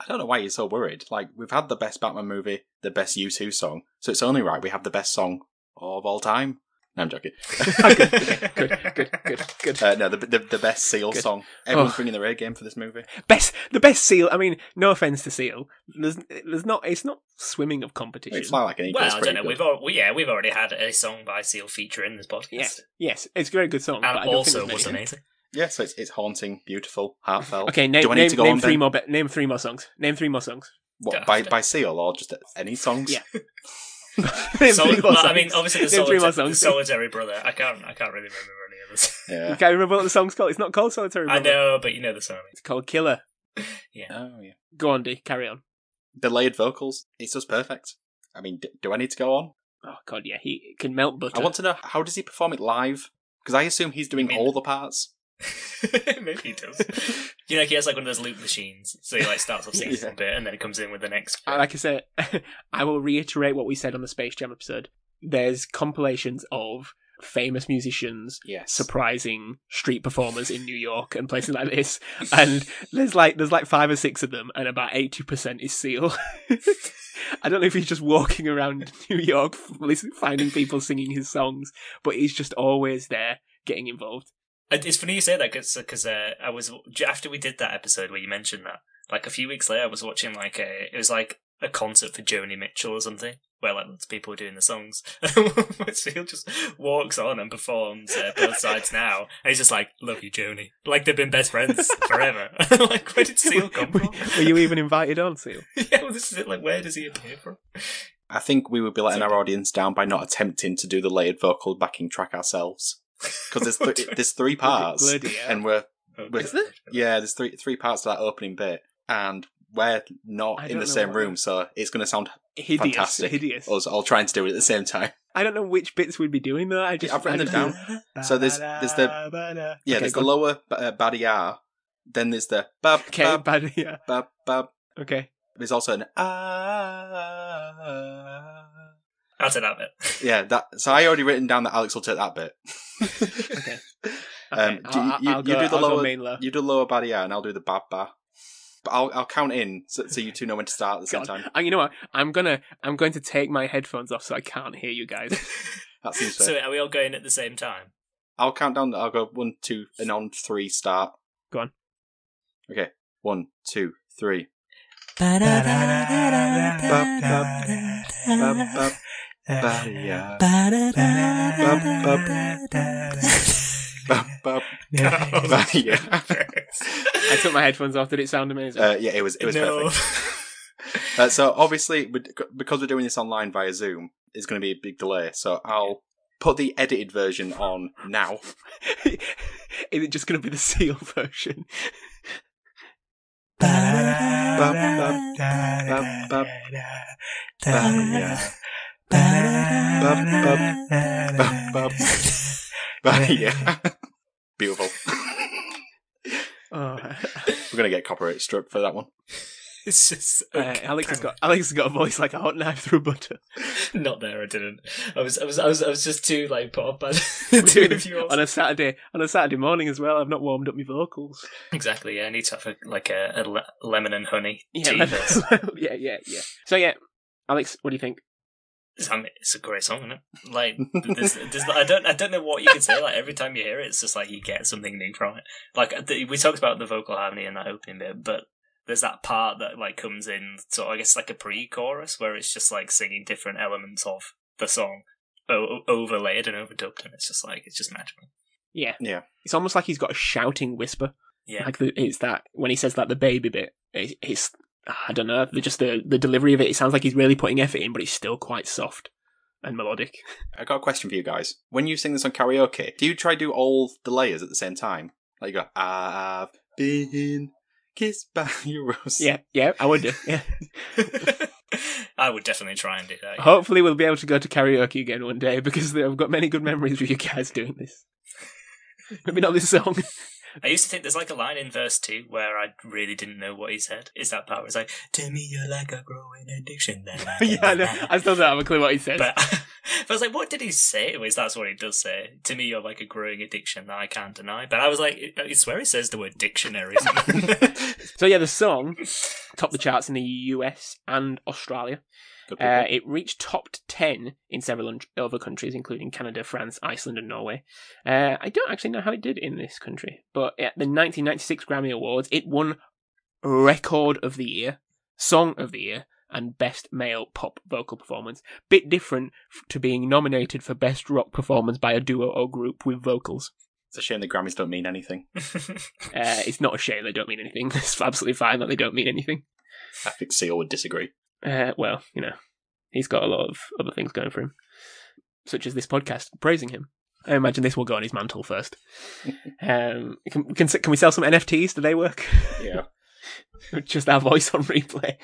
I don't know why you're so worried. Like, we've had the best Batman movie, the best U2 song, so it's only right we have the best song of all time. No, I'm joking. good, good, good, good, good. Uh, no, the, the the best Seal Good. song. Everyone's Oh. bringing their A game for this movie. Best, the best seal. I mean, no offense to seal. There's, there's not. It's not swimming of competition. It's like, like an Well, I don't know. good. We've al- well, yeah, we've already had a song by Seal feature in this podcast, yes, yes, it's a very good song. but I and don't also think there's was many. amazing. Yeah, so it's, it's haunting, beautiful, heartfelt. Okay, name, Do I name, need to go name on three then? more. Be- name three more songs. Name three more songs. What, by, by Seal or just any songs? Yeah. name Sol- well, I mean, obviously the, name three more solita- the solitary brother. I can't. I can't really remember any others. Yeah. You can't remember what the song's called. It's not called Solitary I know, but you know the song. It's called Killer. Yeah. Oh, yeah. Go on, D. Carry on. Delayed vocals. It's just perfect. I mean, d- do I need to go on? Oh god, yeah, he can melt butter. I want to know how does he perform it live? Because I assume he's doing You mean- all the parts. Maybe he does. you know, he has like one of those loop machines. So he like starts off singing Yeah. a bit, and then it comes in with the next. Uh, Like I said, I will reiterate what we said on the Space Jam episode. There's compilations of famous musicians Yes. surprising street performers in New York and places like this. And there's like there's like five or six of them, and about eighty percent is Seal. I don't know if he's just walking around New York finding people singing his songs, but he's just always there getting involved. It- It's funny you say that because uh, I was after we did that episode where you mentioned that. Like a few weeks later, I was watching like a it was like a concert for Joni Mitchell or something, where like lots of people were doing the songs. And Seal just walks on and performs uh, both sides now, and he's just like, "Love you, Joni." Like they've been best friends forever. like where did Seal come Were, from? were you even invited on, Seal? yeah, well, this is it. Like where does he appear from? I think we would be letting our audience down by not attempting to do the layered vocal backing track ourselves. Because there's th- there's three parts, Bloody hell. and we're Is there? yeah, there's three three parts to that opening bit, and we're I not in don't the know same what- room, so it's going to sound hideous, fantastic. hideous. us all trying to do it at the same time. I don't know which bits we'd be doing though. I just I've written I them down. So there's there's the yeah there's the lower uh, then there's the bab Okay, bab bad. Yeah. bab bab. Okay. There's also an ah. I'll take that bit. Yeah, that. So I already written down that Alex will take that bit. Okay. Um, Okay, do you- I'll, you- I'll you go, do the I'll lower- main low. You do lower baddie R, and I'll do the bab ba. But I'll I'll count in so, so you two know when to start at the same God. time. And you know what? I'm gonna I'm going to take my headphones off so I can't hear you guys. That seems fair. So are we all going at the same time? I'll count down. I'll go one, two, and on three. Start. Go on. Okay. One, two, three. I took my headphones off. Did it sound amazing? Uh, yeah, it was it was no. perfect. Uh, so obviously, because we're doing this online via Zoom, it's going to be a big delay. So I'll put the edited version on now. Is it just going to be the seal version? R. Beautiful. We're to get copyright struck for that one. It's just uh, Alex has got Alex has got a voice like a hot knife through butter. not there. I didn't. I was. I was. I was. I was just too like put by the on a Saturday on a Saturday morning as well. I've not warmed up my vocals. Exactly. Yeah. I need to have a, like a, a le- lemon and honey Yeah, tea. first. yeah, yeah, yeah. So yeah, Alex, what do you think? It's, I mean, it's a great song, isn't it? Like, there's, there's, I don't, I don't know what you can say. Like every time you hear it, it's just like you get something new from it. Like the, we talked about the vocal harmony in that opening bit, but there's that part that like comes in, so I guess like a pre-chorus where it's just like singing different elements of the song, o- overlaid and overdubbed, and it's just like it's just magical. Yeah, Yeah. it's almost like he's got a shouting whisper. Yeah, Like the, it's that when he says that the baby bit, it, it's I don't know, the, just the the delivery of it. It sounds like he's really putting effort in, but it's still quite soft and melodic. I got a question for you guys. When you sing this on karaoke, do you try to do all the layers at the same time? Like you go, I've been kissed by your rose. Yeah, yeah, I would do. Yeah. I would definitely try and do that. yeah. Hopefully, we'll be able to go to karaoke again one day because I've got many good memories with you guys doing this. Maybe not this song. I used to think there's like a line in verse two where I really didn't know what he said. Is that part where it's like, "To me, you're like a growing addiction." Then I yeah, I, know. I still don't have a clue what he says. but, but I was like, what did he say? Anyways, that's what he does say. To me, you're like a growing addiction that I can't deny. But I was like, I swear he says the word dictionary. So yeah, the song topped the charts in the US and Australia. Uh, it reached top 10 in several other countries, including Canada, France, Iceland, and Norway. Uh, I don't actually know how it did in this country, but at the 1996 Grammy Awards, it won Record of the Year, Song of the Year, and Best Male Pop Vocal Performance. Bit different to being nominated for Best Rock Performance by a duo or group with vocals. it's a shame the Grammys don't mean anything. Uh, it's not a shame they don't mean anything. It's absolutely fine that they don't mean anything. I think Seal would disagree. Uh, well, you know, he's got a lot of other things going for him, such as this podcast praising him. I imagine this will go on his mantle first. Um, can, can can we sell some NFTs? Do they work? Yeah. Just our voice on replay.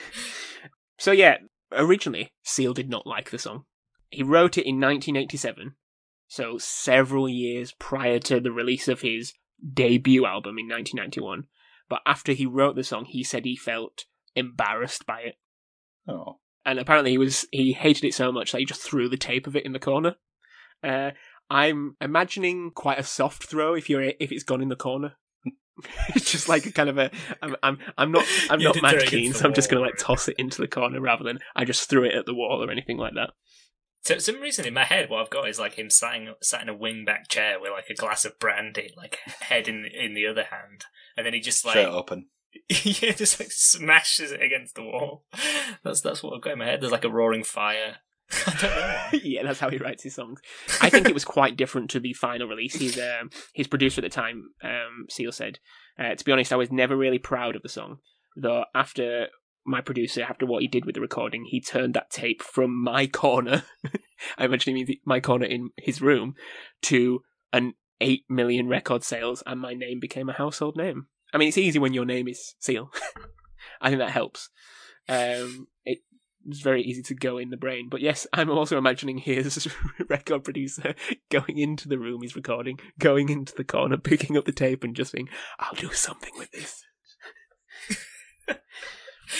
So yeah, originally Seal did not like the song. He wrote it in 1987, so several years prior to the release of his debut album in 1991. But after he wrote the song, he said he felt embarrassed by it Oh. and apparently he was he hated it so much that he just threw the tape of it in the corner. Uh, I'm imagining quite a soft throw if you're if it's gone in the corner. it's just like a kind of a I'm I'm, I'm not I'm You not did mad keen, so I'm just gonna like toss it into the corner rather than I just threw it at the wall or anything like that. So for some reason in my head, what I've got is like him sat in, sat in a wing back chair with like a glass of brandy, like head in in the other hand, and then he just like Shirt open. yeah, just like smashes it against the wall. That's that's what I've got in my head. There's like a roaring fire. Yeah, that's how he writes his songs. I think it was quite different to the final release. His um, his producer at the time, um, Seal said, uh, to be honest, I was never really proud of the song. Though after my producer, after what he did with the recording, he turned that tape from my corner. I imagine he means my corner in his room to an eight million record sales, and my name became a household name. I mean, it's easy when your name is Seal. I think that helps. Um, it it's very easy to go in the brain. But yes, I'm also imagining his record producer going into the room he's recording, going into the corner, picking up the tape, and just saying, I'll do something with this.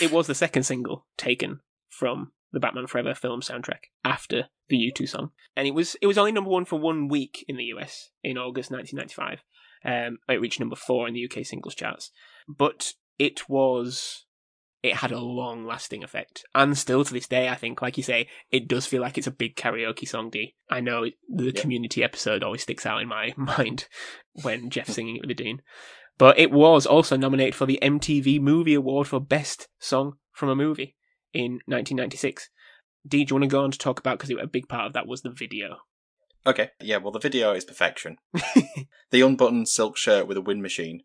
it was the second single taken from the Batman Forever film soundtrack after the U2 song. And it was it was only number one for one week in the US in August 1995. Um, it reached number four in the UK singles charts. But it was it had a long lasting effect. And still to this day, I think, like you say, it does feel like it's a big karaoke song, D. I know the Yeah. community episode always sticks out in my mind when Jeff's singing it with the Dean. But it was also nominated for the MTV Movie Award for Best Song from a Movie in 1996. D, do you want to go on to talk about, because a big part of that was the video. Okay, yeah, well, the video is perfection. the unbuttoned silk shirt with a wind machine.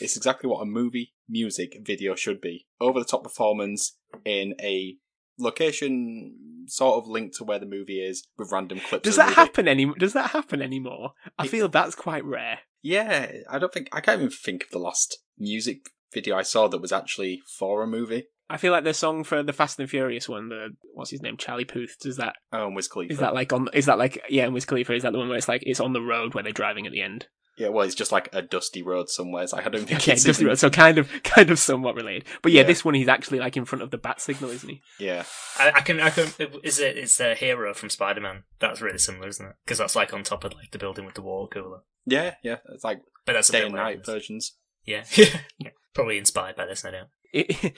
It's exactly what a movie music video should be. Over the top performance in a location sort of linked to where the movie is with random clips. Does that happen any? Does that happen anymore? I It- feel that's quite rare. Yeah, I don't think I can't even think of the last music video I saw that was actually for a movie. I feel like the song for the Fast and Furious one, the what's his name, Charlie Puth. Does that Oh, and Wiz Khalifa. is that like on? Is that like yeah? And Wiz Khalifa is that the one where it's like it's on the road where they're driving at the end? Yeah, well, it's just like a dusty road somewhere. It's like I don't think Okay, it's Dusty even- Road. So kind of kind of somewhat related. But yeah, Yeah. this one he's actually like in front of the bat signal, isn't he? Yeah, I, I can I can is it it's a hero from Spider Man. That's really similar, isn't it? Because that's like on top of like the building with the water cooler. yeah, yeah. It's like But that's day bit and night versions. Yeah, yeah. Probably inspired by this, no doubt. It,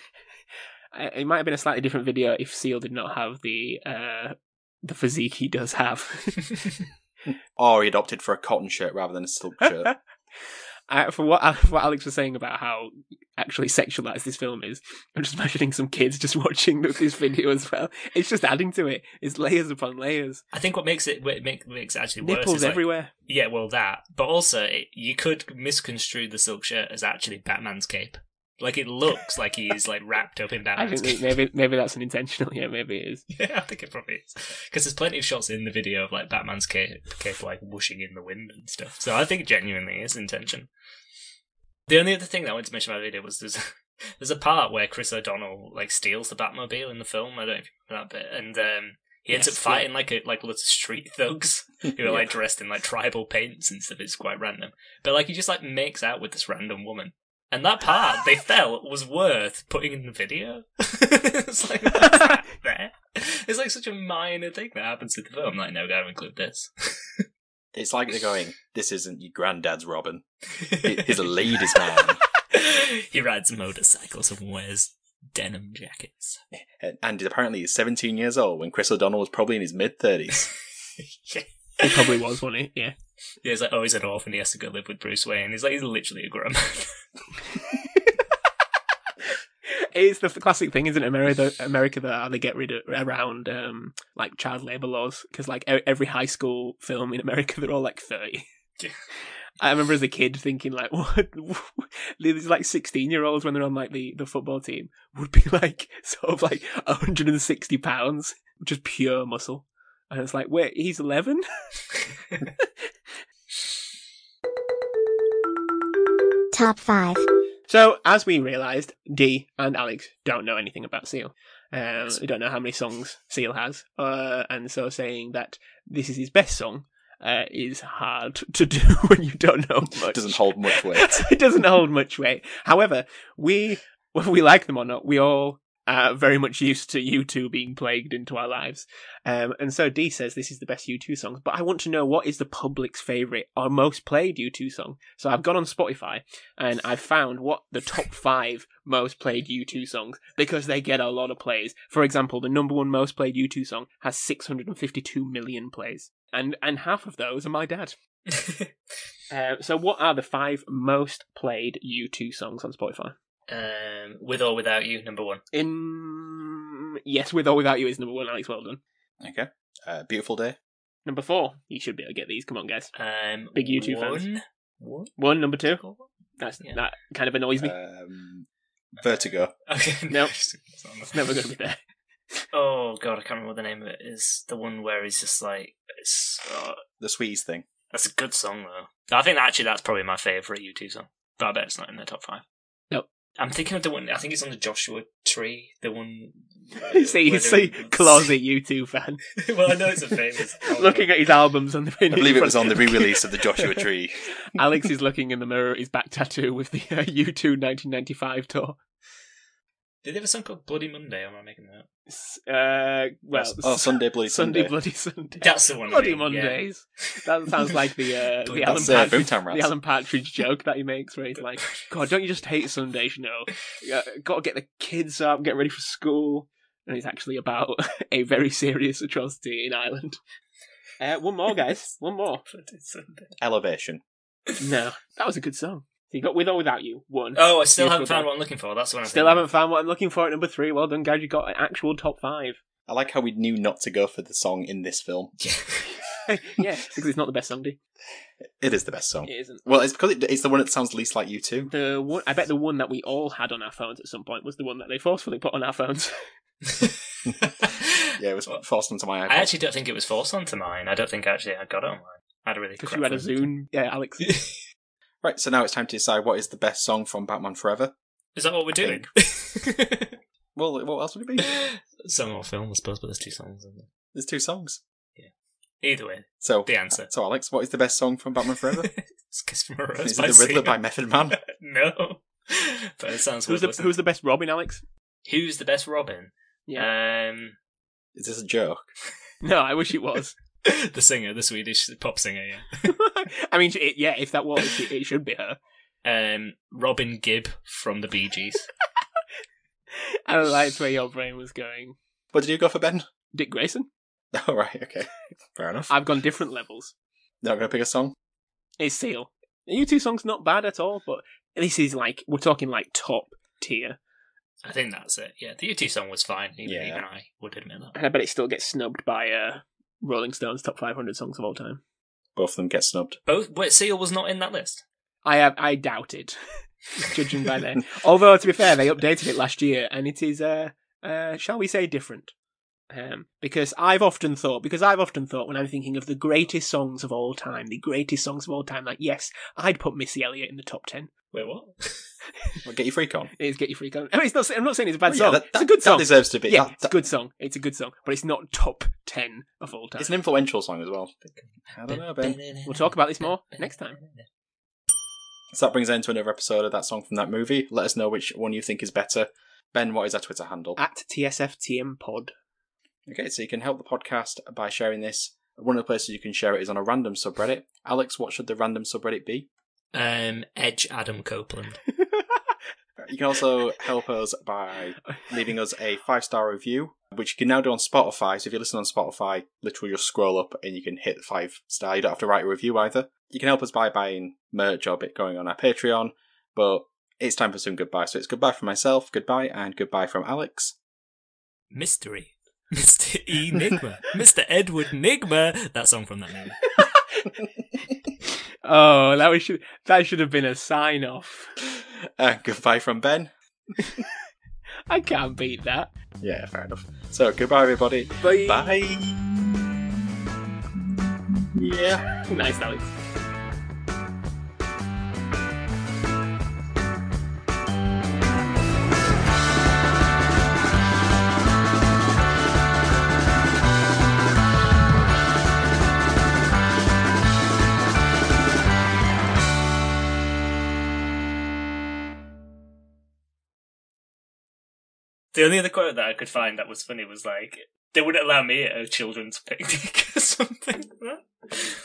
it might have been a slightly different video if Seal did not have the uh, the physique he does have. Or he opted for a cotton shirt rather than a silk shirt. Uh, for what for what Alex was saying about how actually sexualized this film is, I'm just imagining some kids just watching this video as well. It's just adding to it. It's layers upon layers. I think what makes it what make, makes it actually worse Nipples is like, everywhere. yeah, well that, but also it, you could misconstrue the silk shirt as actually Batman's cape. Like it looks like he's like wrapped up in I think maybe maybe that's an intentional. Yeah, maybe it is. Yeah, I think it probably is. Because there's plenty of shots in the video of like Batman's cape, cape like whooshing in the wind and stuff. So I think genuinely it's intention. The only other thing that I wanted to mention about the video was there's there's a part where Chris O'Donnell like steals the Batmobile in the film. I don't know if you that bit, and um, he ends Yes, up fighting like a like lots of street thugs who are Yeah. like dressed in like tribal paints and stuff. It's quite random, but like he just like makes out with this random woman. And that part they felt was worth putting in the video. it's like what's that there? It's like such a minor thing that happens to the film. Like, no, gotta include this. It's like they're going, "This isn't your granddad's Robin. He- He's a ladies' man." he rides motorcycles and wears denim jackets. And- And apparently, he's 17 years old when Chris O'Donnell was probably in his mid 30s. yeah. It probably was, wasn't it? Yeah. Yeah, he's like, oh, he's an orphan. He has to go live with Bruce Wayne. He's like, he's literally a grown man. It's the classic thing, isn't it? America, America that they get rid of around um, like child labor laws because like every high school film in America they're all like thirty. Yeah. I remember as a kid thinking like, what? These like sixteen year olds when they're on like the, the football team would be like sort of like hundred and sixty pounds, just pure muscle. And it's like, wait, he's eleven. Top 5. So, as we realised, Dee and Alex don't know anything about Seal. Um, they don't know how many songs Seal has. Uh, and so saying that this is his best song uh, is hard to do when you don't know much. It doesn't hold much weight. it doesn't hold much weight. However, we, whether we like them or not, we all uh, very much used to U2 being plagued into our lives. Um, and so D says this is the best U2 song, but I want to know what is the public's favourite or most played U2 song. So I've gone on Spotify and I've found what the top five most played U2 songs because they get a lot of plays. For example, the number one most played U2 song has 652 million plays, and and half of those are my dad. Uh, so what are the five most played U2 songs on Spotify? Um, with or without you, number one. In yes, with or without you is number one. Alex, well done. Okay. Uh, beautiful day. Number four, you should be able to get these. Come on, guys. Um, Big U2 one, fans. One. One, number two. That's Yeah. that kind of annoys me. Um, Vertigo. Okay. Nope. It's it's never going to be there. Oh god, I can't remember what the name of it is. The one where he's just like, it's, uh, The Sweetest thing. that's a good song though. I think actually that's probably my favourite U2 song. But I bet it's not in the top five. Nope. I'm thinking of the one. I think it's on the Joshua Tree. The one. see, where see, closet U2 fan. well, I know it's a famous. looking at his albums on the. I believe it was on the re-release of the Joshua Tree. Alex is looking in the mirror at his back tattoo with the uh, U2 1995 tour. Did they have a song called Bloody Monday? Or am I making that? up? S- Uh, well, oh, Sunday Bloody Sunday, Sunday. Bloody Sunday. That's the one. I Bloody mean, yeah. Mondays. That sounds like the uh, the Alan That's uh, Partridge, Boomtown the Alan Partridge joke that he makes, where he's like, "God, don't you just hate Sundays? You know, yeah, got to get the kids up, get ready for school." And it's actually about a very serious atrocity in Ireland. Uh, one more, guys. One more. Bloody Sunday. Elevation. No, that was a good song. So you got with or without you. One. Oh, I still Yes, haven't found what I'm looking for. That's what I'm Still thinking. haven't found what I'm looking for at number three. Well done, guys. You got an actual top five. I like how we knew not to go for the song in this film. yeah, because it's not the best song. D. It is the best song. It isn't. Well, it's because it, it's the one that sounds least like U2. The one, I bet the one that we all had on our phones at some point was the one that they forcefully put on our phones. Yeah, it was forced onto my iPod. I actually don't think it was forced onto mine. I don't think actually I got it online. I had a really Because crap you had a. Zoom. Yeah, Alex. Right, so now it's time to decide what is the best song from Batman Forever. Is that what we're doing? Well, what else would it be? Song or film, I suppose, but there's two songs. Isn't there? There's two songs. Yeah. Either way, So the answer. So, Alex, what is the best song from Batman Forever? it's Kiss from a Rose is it the Riddler Sia. by Method Man? no, but it sounds Who's the listening. Who's the best Robin, Alex? Who's the best Robin? Yeah. Um, Is this a joke? no, I wish it was. the singer, the Swedish pop singer. Yeah. I mean, it, yeah, if that was, it, it should be her. Um, Robin Gibb from the Bee Gees. I liked where your brain was going. What did you go for, Ben? Dick Grayson. Oh right, okay, fair enough. I've gone different levels. Not gonna pick a song. It's Seal. The U2 song's not bad at all, but this is like we're talking like top tier, I think that's it. Yeah, the U2 song was fine. Even, Yeah. even I would admit that. and I bet it still gets snubbed by uh, Rolling Stone's top 500 songs of all time. Both of them get snubbed. Both. Wait, Seal was not in that list. I have, I doubt it, judging by their. Although to be fair, they updated it last year, and it is, uh, uh, shall we say, different. Um, because I've often thought, because I've often thought when I'm thinking of the greatest songs of all time, the greatest songs of all time, like yes, I'd put Missy Elliott in the top ten. Wait, what? Well, get your freak on. It is Get Your Freak On. I mean, it's not, I'm not saying it's a bad Well, yeah, song. that- it's a that- good that song. deserves to be. Yeah, that- it's a good song. It's a good song, but it's not top ten of all time. It's an influential song as well. I don't know, Ben. We'll talk about this more next time. So that brings an end to another episode of that song from that movie. Let us know which one you think is better. Ben, what is our Twitter handle? At TSFTM Pod. Okay, so you can help the podcast by sharing this. One of the places you can share it is on a random subreddit. Alex, what should the random subreddit be? Um, Edge Adam Copeland. You can also help us by leaving us a five star review, which you can now do on Spotify. So if you listen on Spotify, literally just scroll up and you can hit five star. You don't have to write a review either. You can help us by buying merch or bit going on our Patreon. But it's time for some goodbye. So it's goodbye from myself, goodbye, and goodbye from Alex. Mystery. Mr. Enigma. Mr. Edward Nygma. That song from that movie. Oh, that was should that should have been a sign off. Uh, goodbye from Ben. I can't beat that. Yeah, fair enough. So goodbye, everybody. Bye. Bye. Yeah. Nice, Alex. The only other quote that I could find that was funny was like, "They wouldn't allow me at a children's picnic" or something. like that.